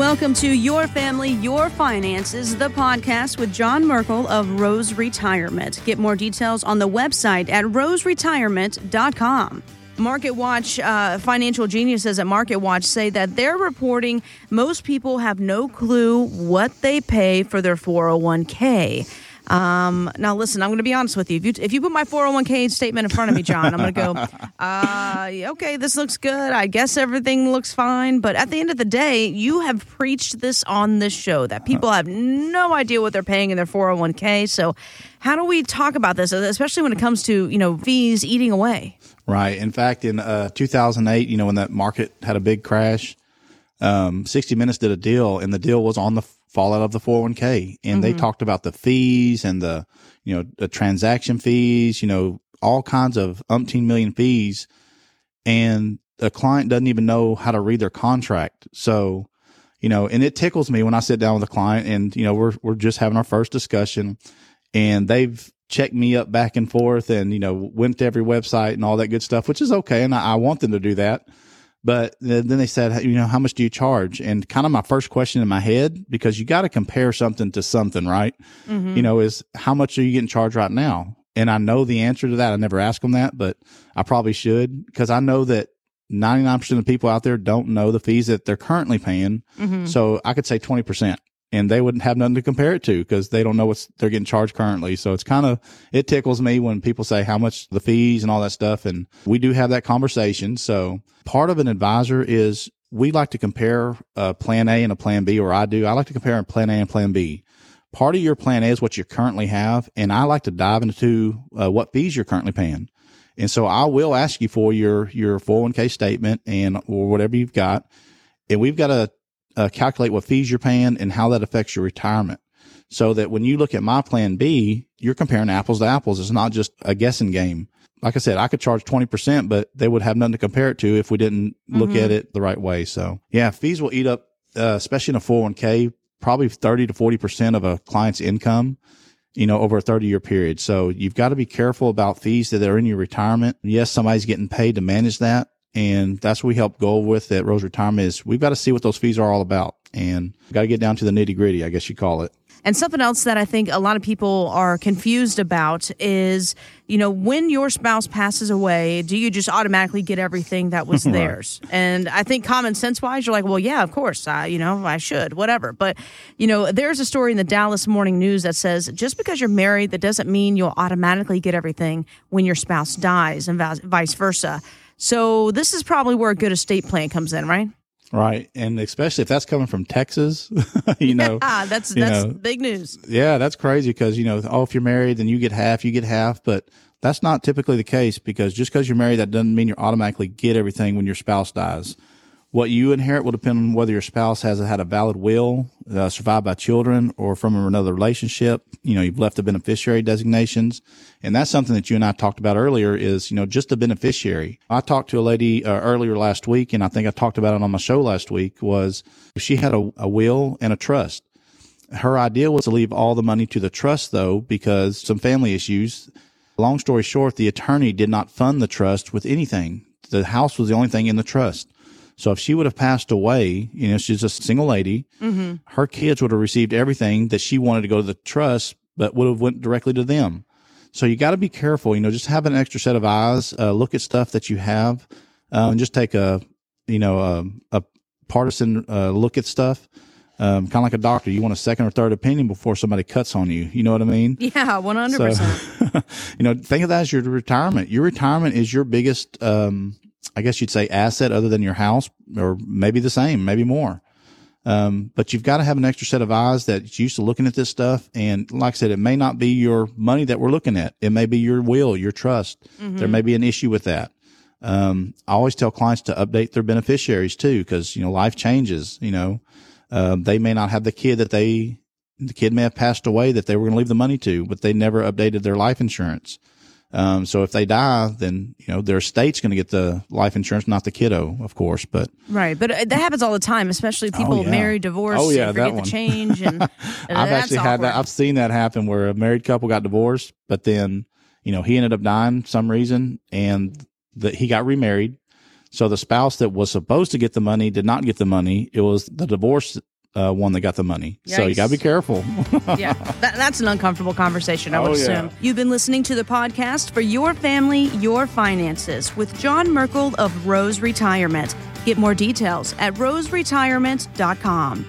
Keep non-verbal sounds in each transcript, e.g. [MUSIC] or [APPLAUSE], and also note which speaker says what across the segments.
Speaker 1: Welcome to Your Family, Your Finances, the podcast with John Merkel of Rose Retirement. Get more details on the website at roseretirement.com. Market Watch uh, financial geniuses at Market Watch say that they're reporting most people have no clue what they pay for their 401k. Um, now, listen, I'm going to be honest with you. If, you. if you put my 401k statement in front of me, John, I'm going to go, [LAUGHS] uh, okay, this looks good. I guess everything looks fine. But at the end of the day, you have preached this on this show that people have no idea what they're paying in their 401k. So, how do we talk about this, especially when it comes to you know fees eating away?
Speaker 2: Right. In fact, in uh, 2008, you know, when that market had a big crash, um, 60 Minutes did a deal, and the deal was on the fallout of the 401k. And mm-hmm. they talked about the fees and the, you know, the transaction fees, you know, all kinds of umpteen million fees. And the client doesn't even know how to read their contract. So, you know, and it tickles me when I sit down with a client and, you know, we're, we're just having our first discussion and they've checked me up back and forth and, you know, went to every website and all that good stuff, which is okay. And I, I want them to do that. But then they said, you know, how much do you charge? And kind of my first question in my head, because you got to compare something to something, right? Mm-hmm. You know, is how much are you getting charged right now? And I know the answer to that. I never ask them that, but I probably should because I know that 99% of people out there don't know the fees that they're currently paying. Mm-hmm. So I could say 20% and they wouldn't have nothing to compare it to because they don't know what they're getting charged currently. So it's kind of, it tickles me when people say how much the fees and all that stuff. And we do have that conversation. So part of an advisor is we like to compare a plan A and a plan B, or I do. I like to compare a plan A and plan B. Part of your plan A is what you currently have. And I like to dive into uh, what fees you're currently paying. And so I will ask you for your, your 401k statement and, or whatever you've got. And we've got to uh, calculate what fees you're paying and how that affects your retirement. So that when you look at my plan B, you're comparing apples to apples. It's not just a guessing game. Like I said, I could charge 20%, but they would have nothing to compare it to if we didn't look mm-hmm. at it the right way. So yeah, fees will eat up, uh, especially in a 401k, probably 30 to 40% of a client's income, you know, over a 30 year period. So you've got to be careful about fees that are in your retirement. Yes, somebody's getting paid to manage that, and that's what we help go with at Rose Retirement is we've got to see what those fees are all about and got to get down to the nitty gritty, I guess you call it.
Speaker 1: And something else that I think a lot of people are confused about is, you know, when your spouse passes away, do you just automatically get everything that was [LAUGHS] theirs? And I think common sense wise, you're like, well, yeah, of course, I, you know, I should, whatever. But, you know, there's a story in the Dallas Morning News that says just because you're married, that doesn't mean you'll automatically get everything when your spouse dies and vice versa. So this is probably where a good estate plan comes in, right?
Speaker 2: Right, and especially if that's coming from Texas, [LAUGHS] you know,
Speaker 1: yeah, that's that's know, big news.
Speaker 2: Yeah, that's crazy because you know, oh, if you're married, then you get half, you get half, but that's not typically the case because just because you're married, that doesn't mean you automatically get everything when your spouse dies. What you inherit will depend on whether your spouse has had a valid will, uh, survived by children, or from another relationship. You know, you've left the beneficiary designations. And that's something that you and I talked about earlier is, you know, just a beneficiary. I talked to a lady uh, earlier last week, and I think I talked about it on my show last week, was she had a, a will and a trust. Her idea was to leave all the money to the trust, though, because some family issues. Long story short, the attorney did not fund the trust with anything. The house was the only thing in the trust. So if she would have passed away, you know, she's a single lady, mm-hmm. her kids would have received everything that she wanted to go to the trust, but would have went directly to them. So you got to be careful, you know, just have an extra set of eyes, uh, look at stuff that you have, uh, and just take a, you know, a, a partisan uh, look at stuff. Um, kind of like a doctor, you want a second or third opinion before somebody cuts on you. You know what I mean? [LAUGHS]
Speaker 1: Yeah, one hundred percent. [LAUGHS]
Speaker 2: You know, think of that as your retirement. Your retirement is your biggest um, I guess you'd say asset other than your house or maybe the same, maybe more. Um, but you've got to have an extra set of eyes that's used to looking at this stuff. And like I said, it may not be your money that we're looking at. It may be your will, your trust. Mm-hmm. There may be an issue with that. Um, I always tell clients to update their beneficiaries too, because, you know, life changes, you know, um, they may not have the kid that they, the kid may have passed away that they were going to leave the money to, but they never updated their life insurance. Um, so if they die, then you know their estate's going to get the life insurance, not the kiddo, of course. But
Speaker 1: right, but uh, that happens all the time, especially people oh, yeah. marry, divorce, oh yeah, forget the change. And, [LAUGHS]
Speaker 2: I've actually awkward. had that. I've seen that happen where a married couple got divorced, but then you know he ended up dying some reason, and that he got remarried. So the spouse that was supposed to get the money did not get the money. It was the divorce uh, one that got the money. So you got to be careful. [LAUGHS]
Speaker 1: yeah, that, that's an uncomfortable conversation, I would
Speaker 2: Oh, yeah.
Speaker 1: assume. You've been listening to the podcast for Your Family, Your Finances with John Merkel of Rose Retirement. Get more details at roseretirement.com.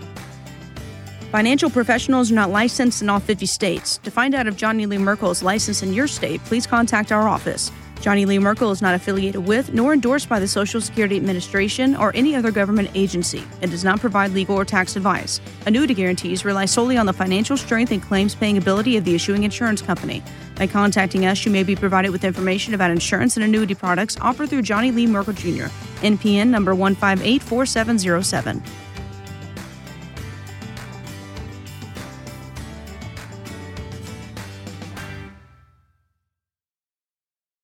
Speaker 1: Financial professionals are not licensed in all 50 states. To find out if Johnny Lee Merkel is licensed in your state, please contact our office. Johnny Lee Merkel is not affiliated with nor endorsed by the Social Security Administration or any other government agency and does not provide legal or tax advice. Annuity guarantees rely solely on the financial strength and claims paying ability of the issuing insurance company. By contacting us, you may be provided with information about insurance and annuity products offered through Johnny Lee Merkel Jr., NPN number 1584707.